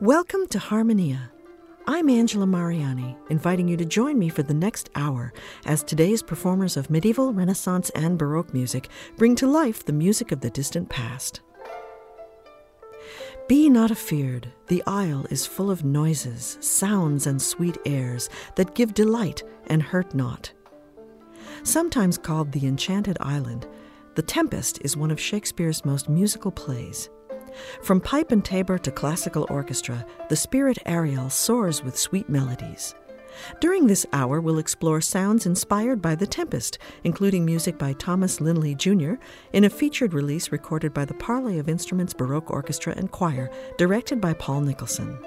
Welcome to Harmonia. I'm Angela Mariani, inviting you to join me for the next hour as today's performers of medieval, Renaissance, and Baroque music bring to life the music of the distant past. Be not afeard, the isle is full of noises, sounds, and sweet airs that give delight and hurt not. Sometimes called the Enchanted Island, The Tempest is one of Shakespeare's most musical plays. From pipe and tabor to classical orchestra, the spirit Ariel soars with sweet melodies. During this hour, we'll explore sounds inspired by The Tempest, including music by Thomas Linley Jr., in a featured release recorded by the Parley of Instruments Baroque Orchestra and Choir, directed by Paul Nicholson.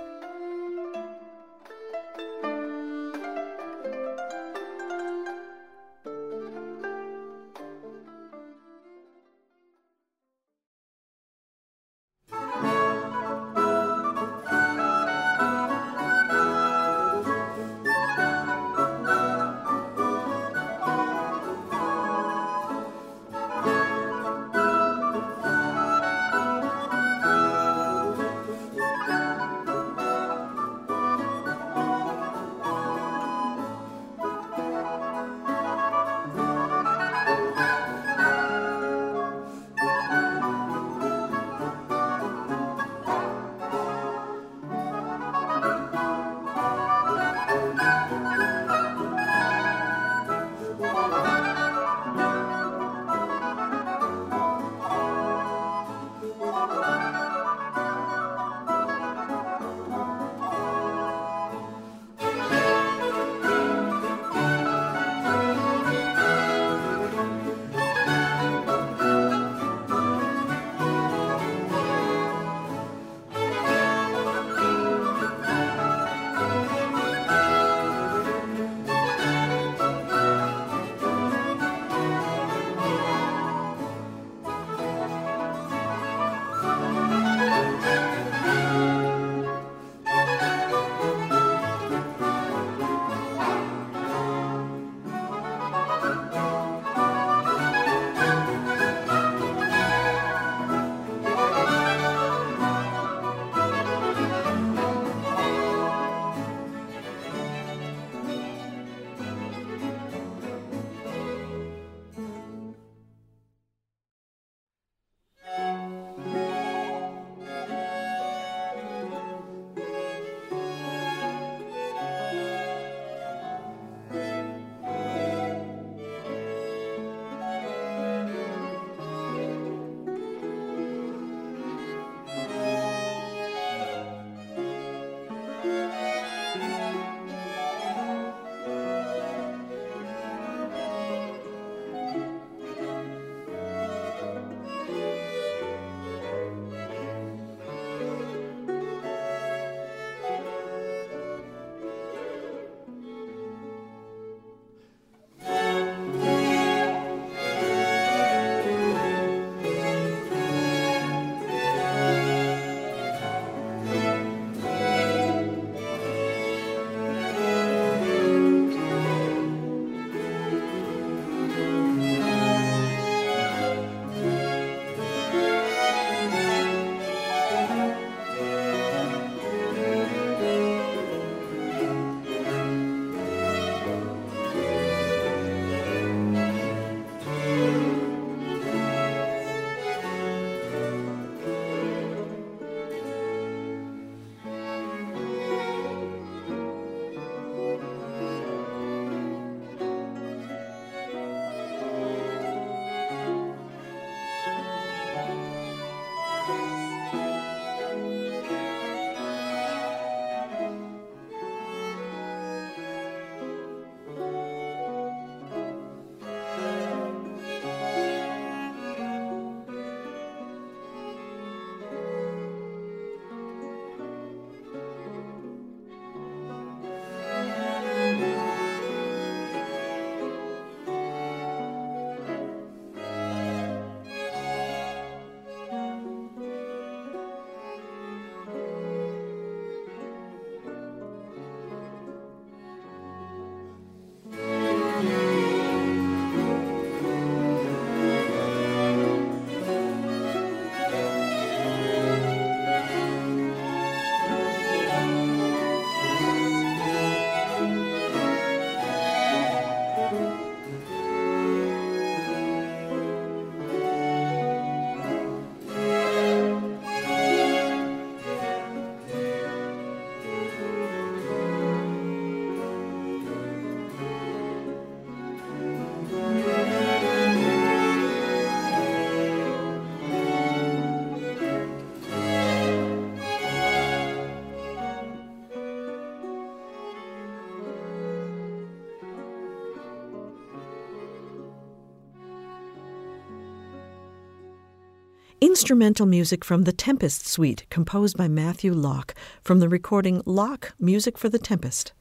Instrumental music from The Tempest Suite, composed by Matthew Locke, from the recording Locke Music for the Tempest.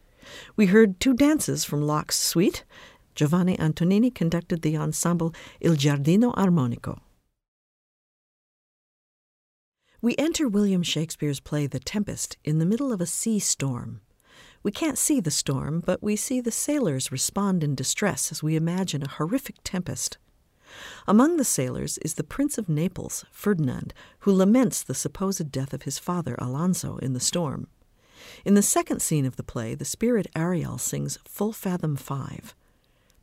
We heard two dances from Locke's suite. Giovanni Antonini conducted the ensemble Il Giardino Armonico. We enter William Shakespeare's play The Tempest in the middle of a sea storm. We can't see the storm, but we see the sailors respond in distress as we imagine a horrific tempest. Among the sailors is the Prince of Naples, Ferdinand, who laments the supposed death of his father, Alonso, in the storm. In the second scene of the play, the spirit Ariel sings Full Fathom Five.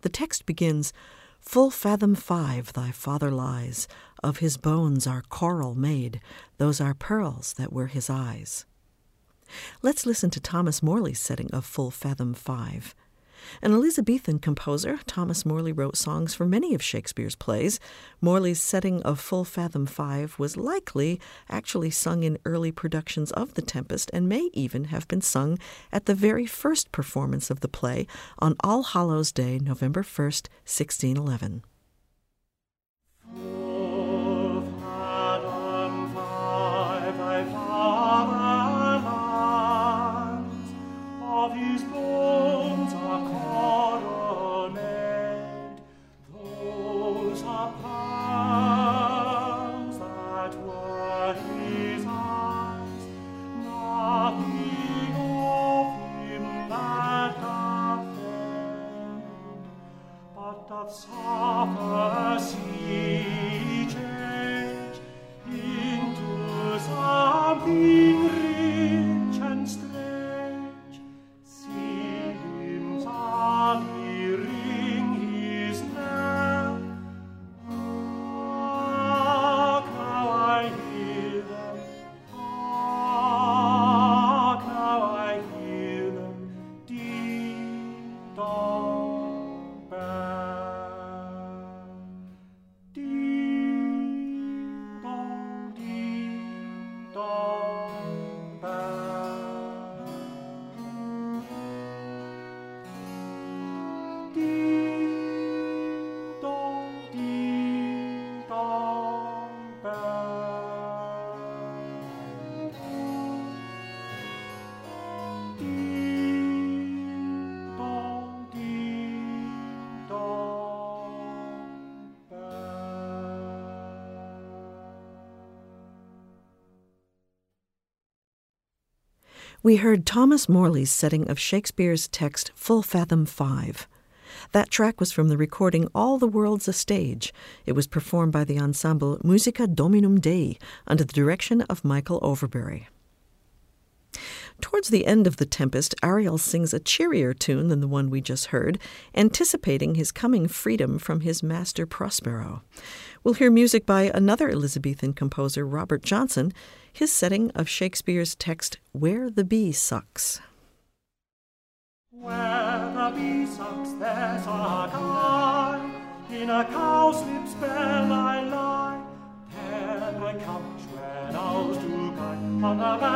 The text begins, Full fathom five thy father lies, of his bones are coral made, those are pearls that were his eyes. Let's listen to Thomas Morley's setting of Full Fathom Five. An Elizabethan composer, Thomas Morley wrote songs for many of Shakespeare's plays. Morley's setting of Full Fathom Five was likely actually sung in early productions of The Tempest and may even have been sung at the very first performance of the play on All Hallows Day, November 1st, 1611. of song. We heard Thomas Morley's setting of Shakespeare's text Full Fathom Five. That track was from the recording All the World's a Stage. It was performed by the ensemble Musica Dominum Dei under the direction of Michael Overbury. Towards the end of The Tempest, Ariel sings a cheerier tune than the one we just heard, anticipating his coming freedom from his master Prospero. We'll hear music by another Elizabethan composer, Robert Johnson, his setting of Shakespeare's text, Where the Bee Sucks. Where the bee sucks, there's a guy. In a cowslip's bell I lie. There I owls do guide. On the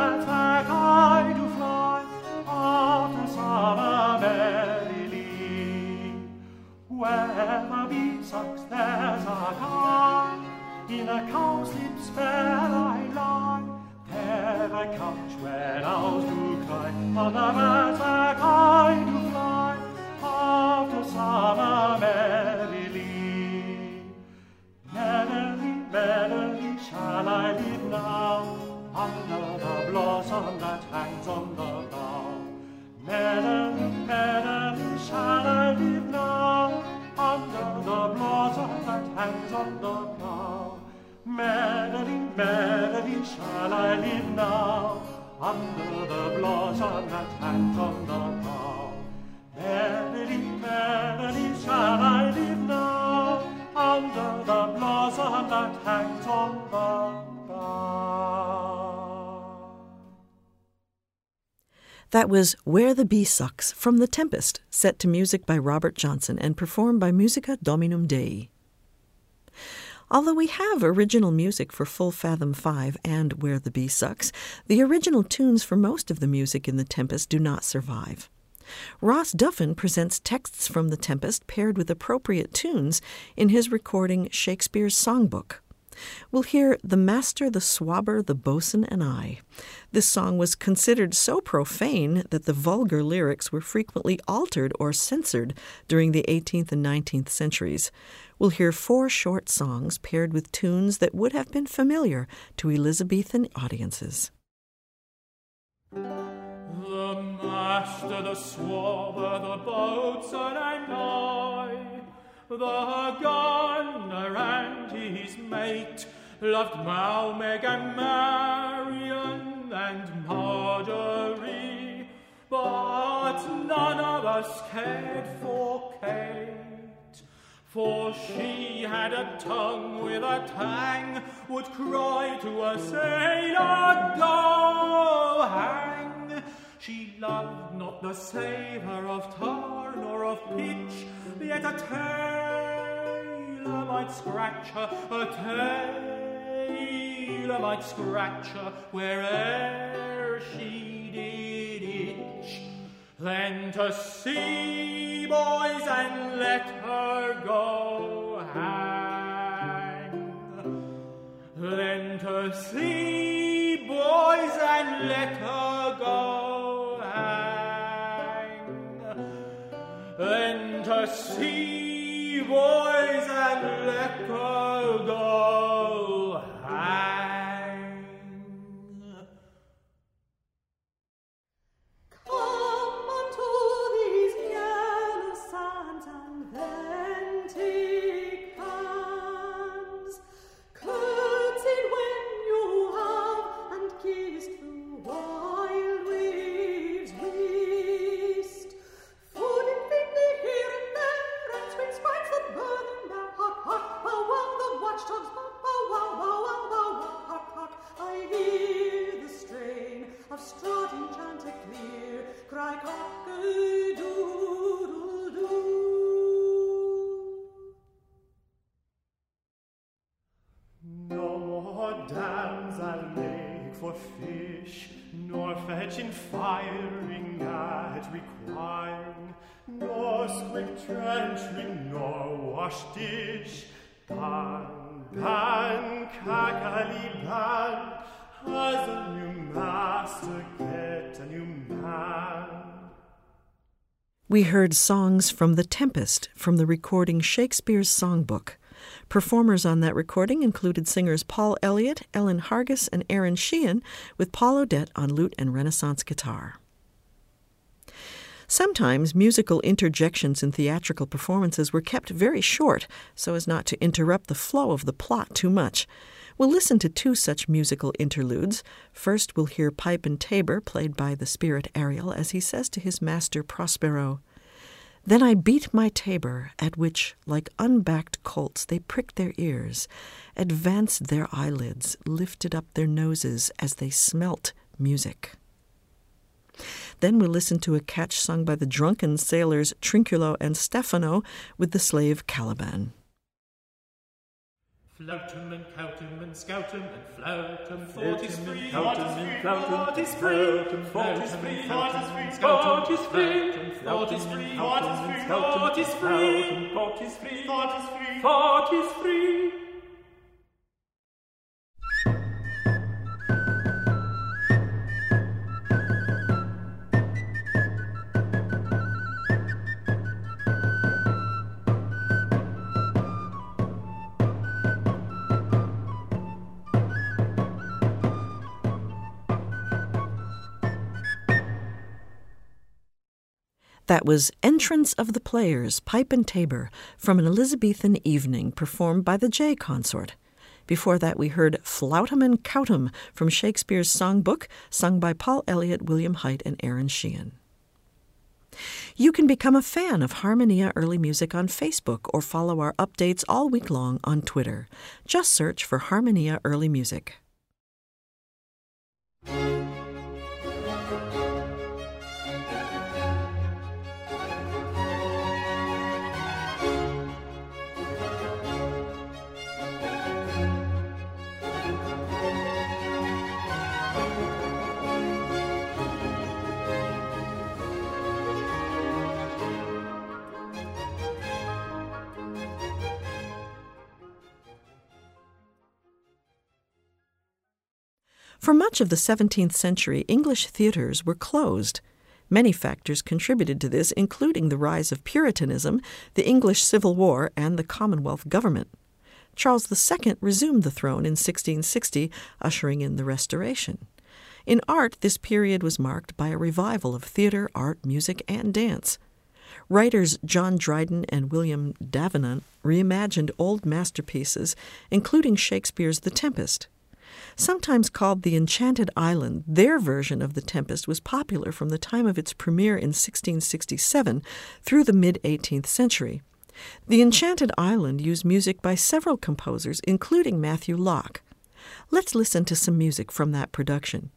was Where the Bee Sucks from The Tempest, set to music by Robert Johnson and performed by Musica Dominum Dei. Although we have original music for Full Fathom 5 and Where the Bee Sucks, the original tunes for most of the music in The Tempest do not survive. Ross Duffin presents texts from The Tempest paired with appropriate tunes in his recording Shakespeare's Songbook. We'll hear The Master, the Swabber, the Boatswain, and I. This song was considered so profane that the vulgar lyrics were frequently altered or censored during the 18th and 19th centuries. We'll hear four short songs paired with tunes that would have been familiar to Elizabethan audiences. The master, the swabber, the boatswain, and I, the gunner and his mate, loved Maumeg and Marian and Marjorie, but none of us cared for Kate. For she had a tongue with a tang, would cry to a sailor, go hang. She loved not the savour of tar nor of pitch, yet a tailor might scratch her, a tailor might scratch her where'er she did itch. Then to sea, boys, and let her go hang. Then to sea, boys, and let her Then to sea, boys, and let her for fish, nor fetching firing at requiring, nor squib trenching, nor wash dish. Ban, ban, Ca-Caliban, as a new master get a new man. We heard songs from The Tempest from the recording Shakespeare's Songbook. Performers on that recording included singers Paul Elliott, Ellen Hargis, and Aaron Sheehan, with Paul O'Dette on lute and Renaissance guitar. Sometimes musical interjections in theatrical performances were kept very short so as not to interrupt the flow of the plot too much. We'll listen to two such musical interludes. First, we'll hear Pipe and Tabor, played by the spirit Ariel, as he says to his master Prospero Then I beat my tabor, at which, like unbacked colts, they pricked their ears, advanced their eyelids, lifted up their noses as they smelt music. Then we listened to a catch sung by the drunken sailors Trinculo and Stephano with the slave Caliban. Flout him and cout him and scout him and flout him, Flout fort is free, cout is free, and flout him, fort is free, fort is free, fort is free, scout is free, flout is free, flout is free, flout is free, is free, is free, is free. That was Entrance of the Players, Pipe and Tabor, from an Elizabethan evening performed by the J Consort. Before that, we heard Flautum and Coutum from Shakespeare's Songbook, sung by Paul Elliott, William Hite, and Aaron Sheehan. You can become a fan of Harmonia Early Music on Facebook or follow our updates all week long on Twitter. Just search for Harmonia Early Music. For much of the 17th century, English theaters were closed. Many factors contributed to this, including the rise of Puritanism, the English Civil War, and the Commonwealth government. Charles II resumed the throne in 1660, ushering in the Restoration. In art, this period was marked by a revival of theater, art, music, and dance. Writers John Dryden and William Davenant reimagined old masterpieces, including Shakespeare's The Tempest. Sometimes called the Enchanted Island, their version of The Tempest was popular from the time of its premiere in 1667 through the mid 18th century. The Enchanted Island used music by several composers, including Matthew Locke. Let's listen to some music from that production.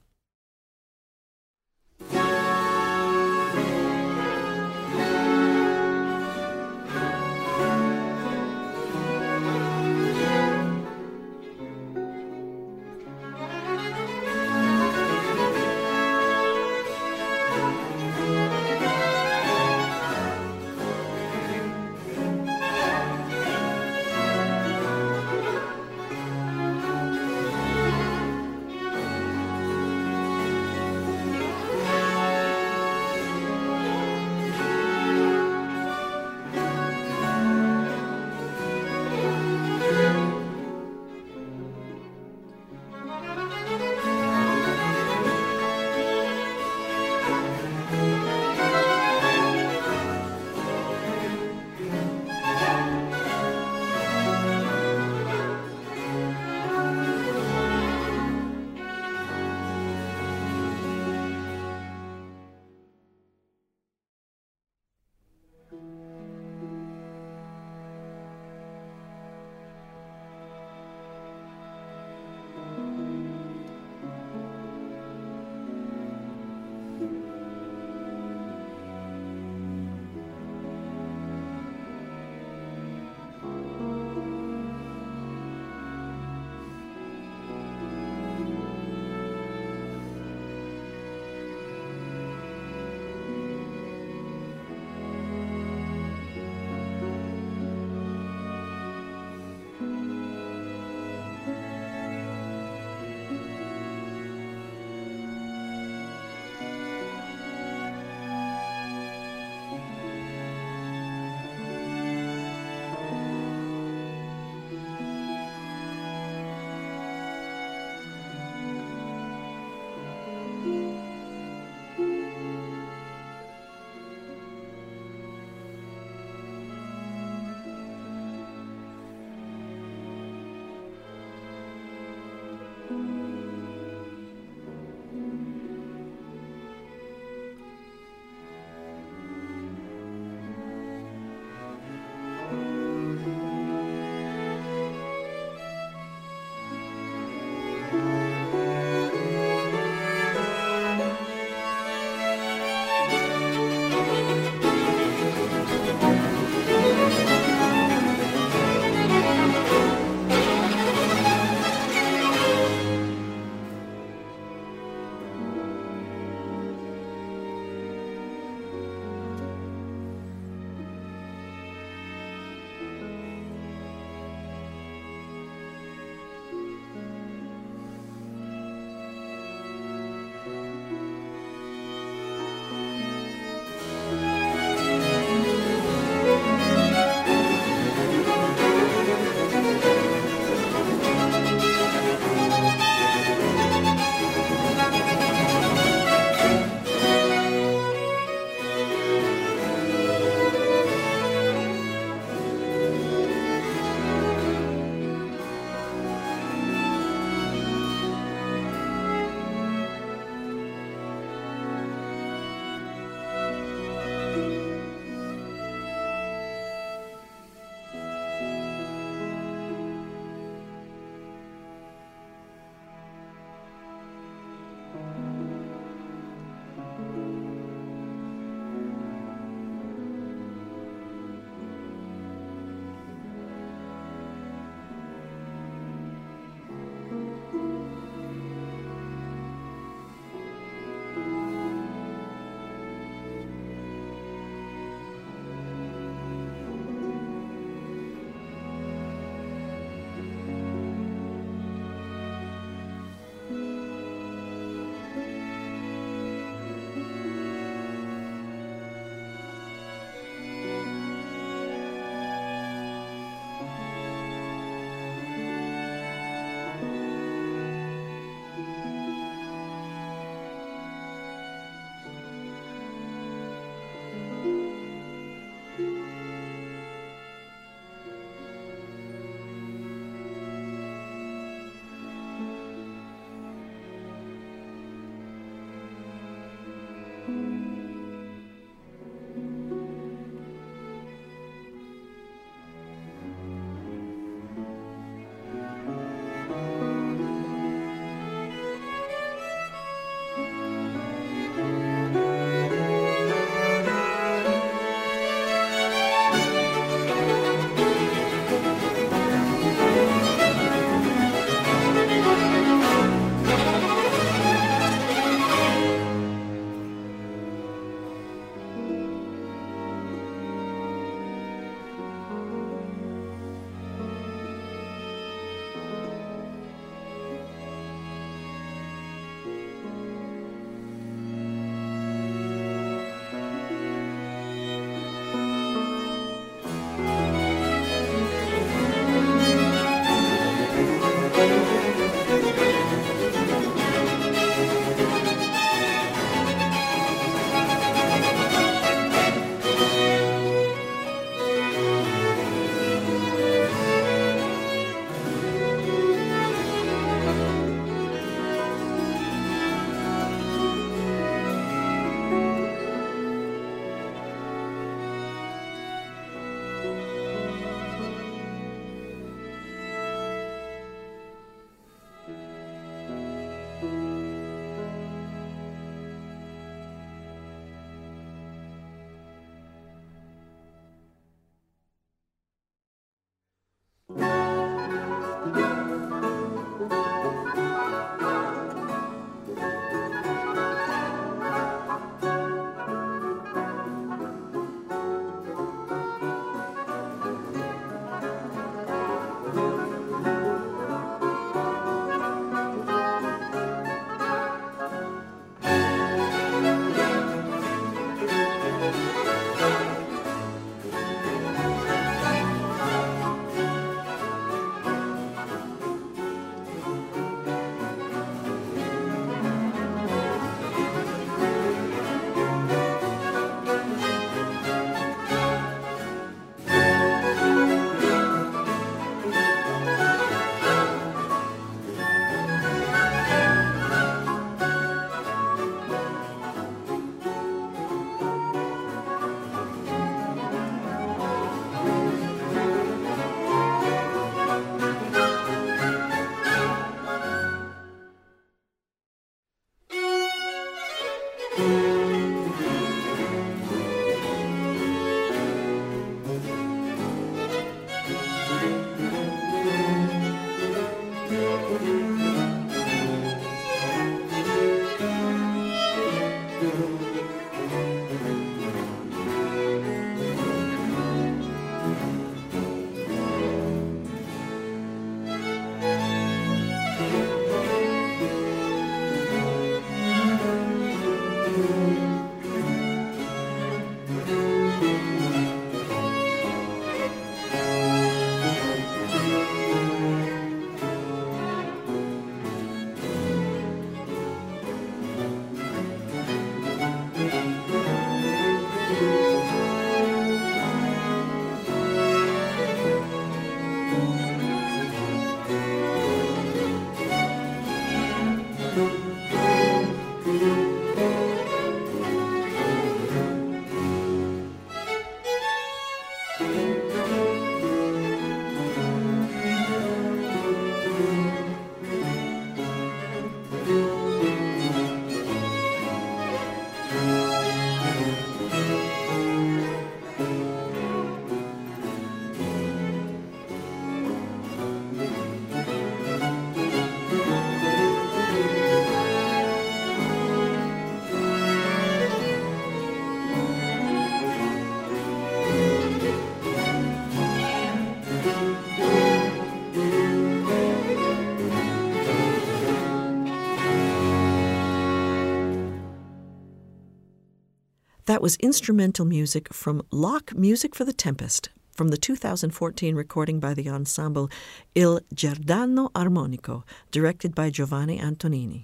That was instrumental music from Locke Music for the Tempest from the 2014 recording by the ensemble Il Giardino Armonico, directed by Giovanni Antonini.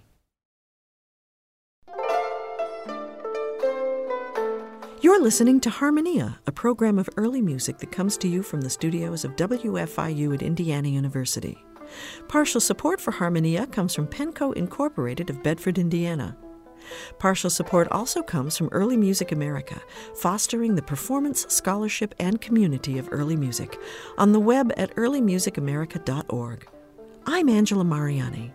You're listening to Harmonia, a program of early music that comes to you from the studios of WFIU at Indiana University. Partial support for Harmonia comes from Penco Incorporated of Bedford, Indiana. Partial support also comes from Early Music America, fostering the performance, scholarship, and community of early music on the web at earlymusicamerica.org. I'm Angela Mariani.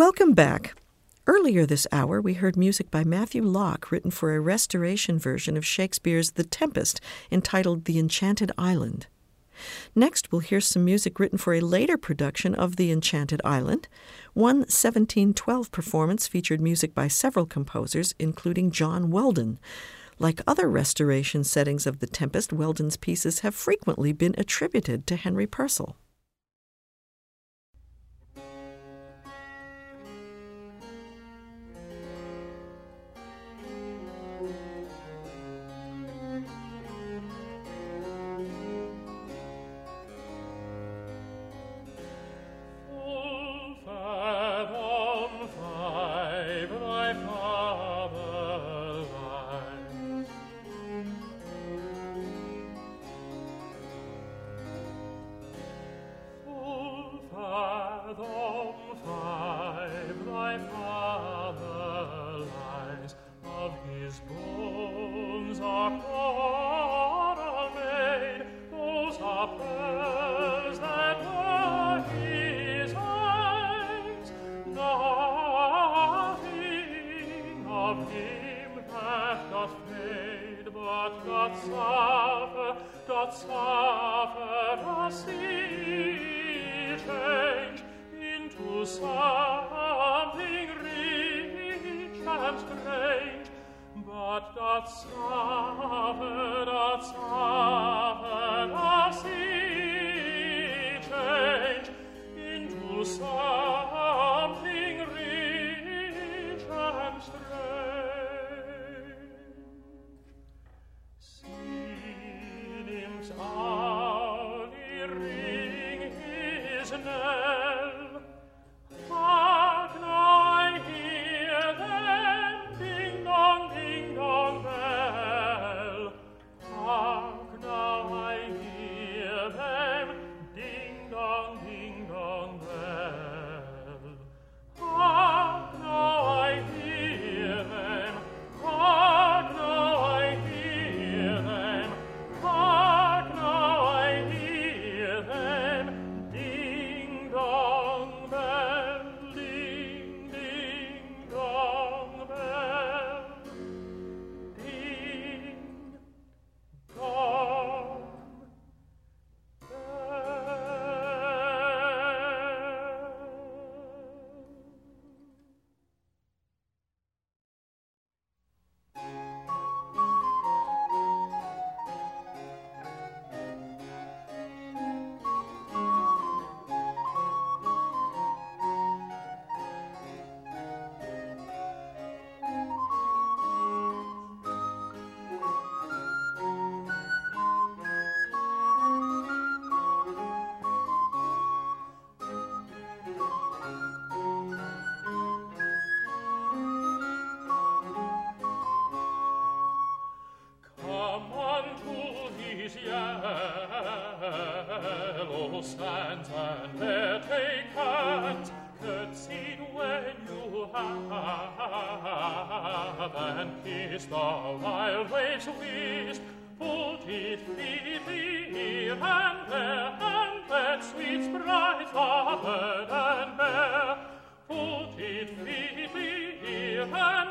Welcome back. Earlier this hour, we heard music by Matthew Locke written for a restoration version of Shakespeare's The Tempest entitled The Enchanted Island. Next, we'll hear some music written for a later production of The Enchanted Island. One 1712 performance featured music by several composers, including John Weldon. Like other restoration settings of The Tempest, Weldon's pieces have frequently been attributed to Henry Purcell. Eternal.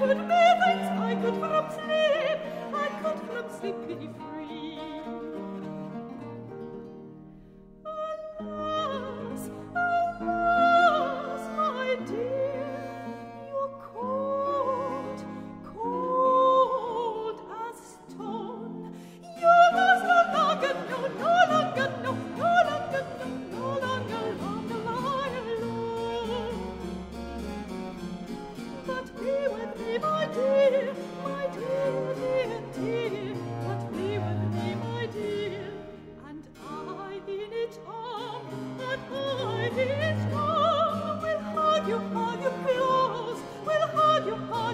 could never, I could from sleep, I could from sleep if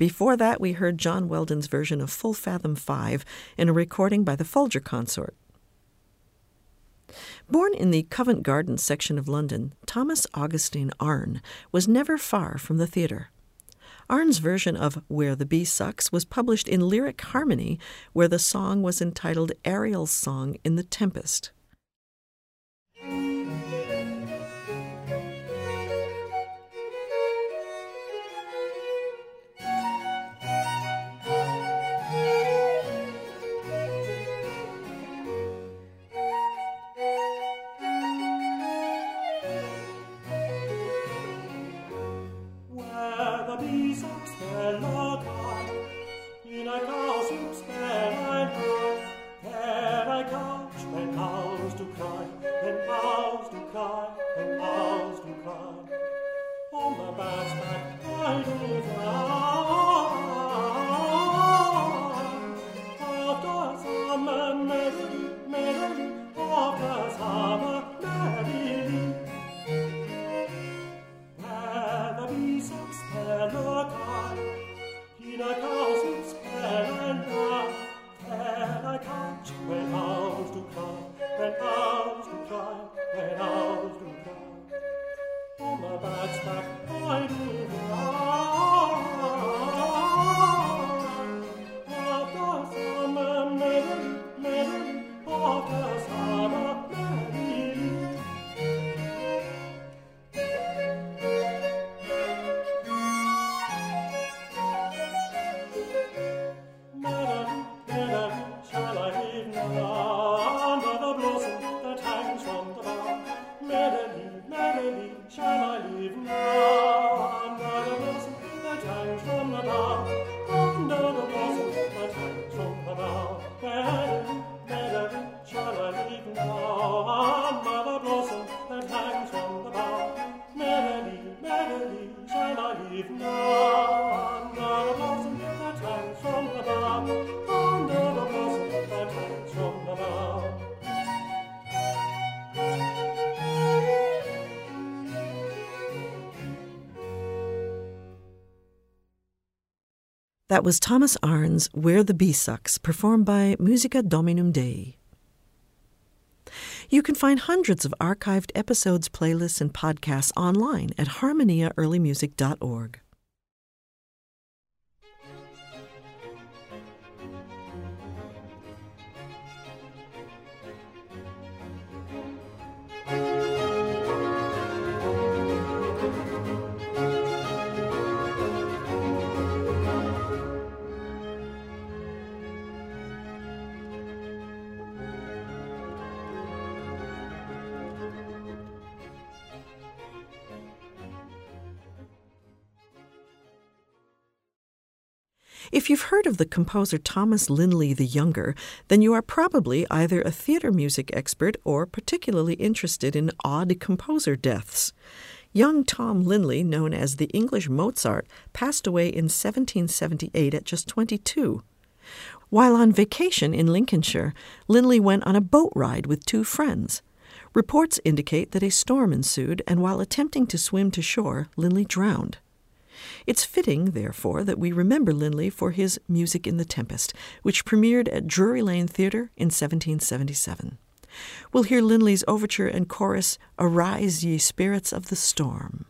Before that, we heard John Weldon's version of Full Fathom 5 in a recording by the Folger Consort. Born in the Covent Garden section of London, Thomas Augustine Arne was never far from the theatre. Arne's version of Where the Bee Sucks was published in Lyric Harmony, where the song was entitled Ariel's Song in the Tempest. That was Thomas Arne's Where the Bee Sucks, performed by Musica Dominum Dei. You can find hundreds of archived episodes, playlists, and podcasts online at harmoniaearlymusic.org. If you've heard of the composer Thomas Linley the Younger, then you are probably either a theater music expert or particularly interested in odd composer deaths. Young Tom Linley, known as the English Mozart, passed away in 1778 at just 22. While on vacation in Lincolnshire, Linley went on a boat ride with two friends. Reports indicate that a storm ensued, and while attempting to swim to shore, Linley drowned. It's fitting, therefore, that we remember Linley for his Music in the Tempest, which premiered at Drury Lane Theatre in 1777. We'll hear Linley's overture and chorus, Arise, ye spirits of the storm.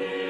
Amen.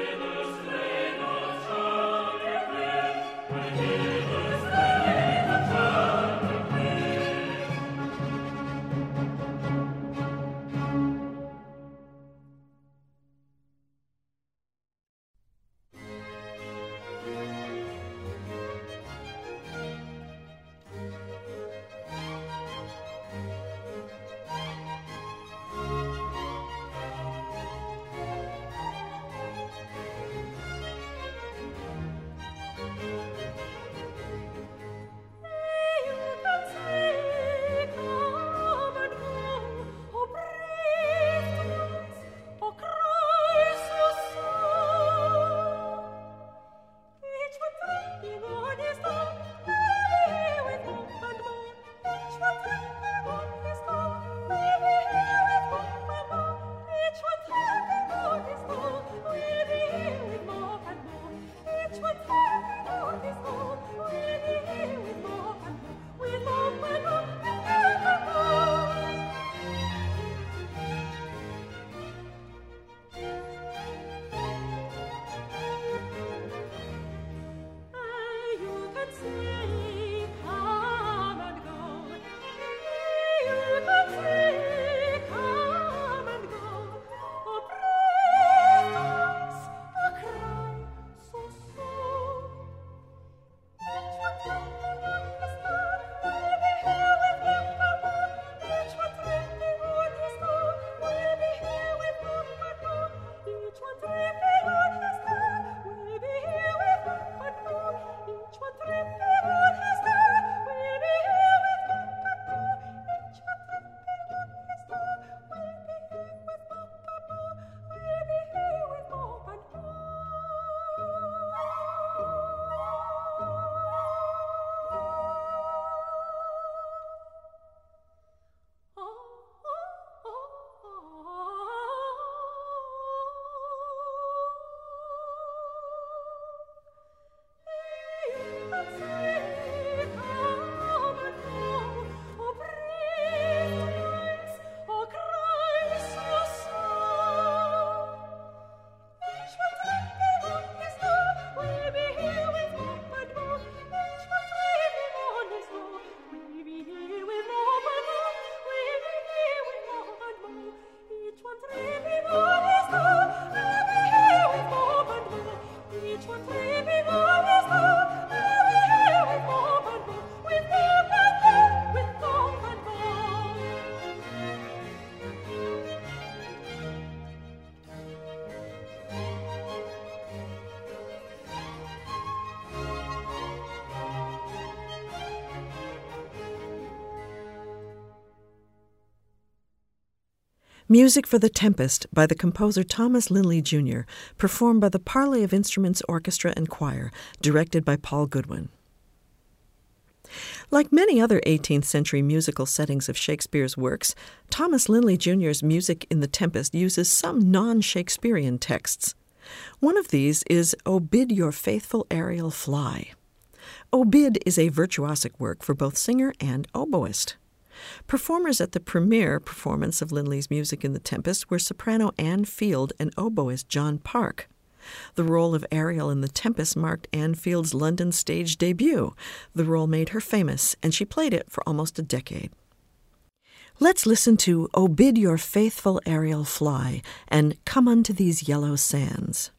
Music for The Tempest by the composer Thomas Linley Jr., performed by the Parley of Instruments Orchestra and Choir, directed by Paul Goodwin. Like many other 18th century musical settings of Shakespeare's works, Thomas Linley Jr.'s music in The Tempest uses some non Shakespearean texts. One of these is O Bid Your Faithful Ariel Fly. O Bid is a virtuosic work for both singer and oboist. Performers at the premiere performance of Linley's music in The Tempest were soprano Anne Field and oboist John Parke. The role of Ariel in The Tempest marked Anne Field's London stage debut. The role made her famous, and she played it for almost a decade. Let's listen to O Bid Your Faithful Ariel Fly and Come Unto These Yellow Sands.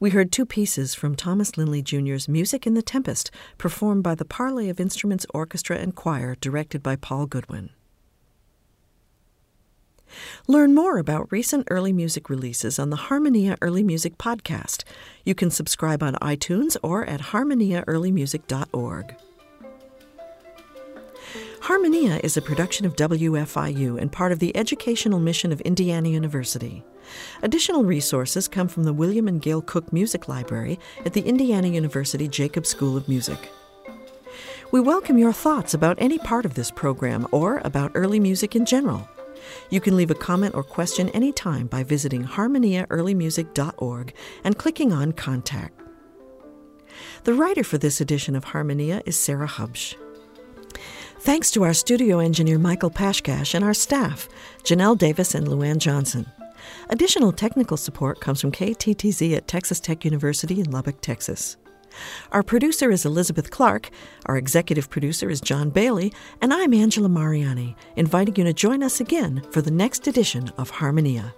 We heard two pieces from Thomas Linley Jr.'s Music in the Tempest, performed by the Parley of Instruments Orchestra and Choir, directed by Paul Goodwin. Learn more about recent early music releases on the Harmonia Early Music podcast. You can subscribe on iTunes or at harmoniaearlymusic.org. Harmonia is a production of WFIU and part of the educational mission of Indiana University. Additional resources come from the William and Gail Cook Music Library at the Indiana University Jacobs School of Music. We welcome your thoughts about any part of this program or about early music in general. You can leave a comment or question anytime by visiting harmoniaearlymusic.org and clicking on Contact. The writer for this edition of Harmonia is Sarah Hubsch. Thanks to our studio engineer Michael Pashkash and our staff, Janelle Davis and Luann Johnson. Additional technical support comes from KTTZ at Texas Tech University in Lubbock, Texas. Our producer is Elizabeth Clark, our executive producer is John Bailey, and I'm Angela Mariani, inviting you to join us again for the next edition of Harmonia.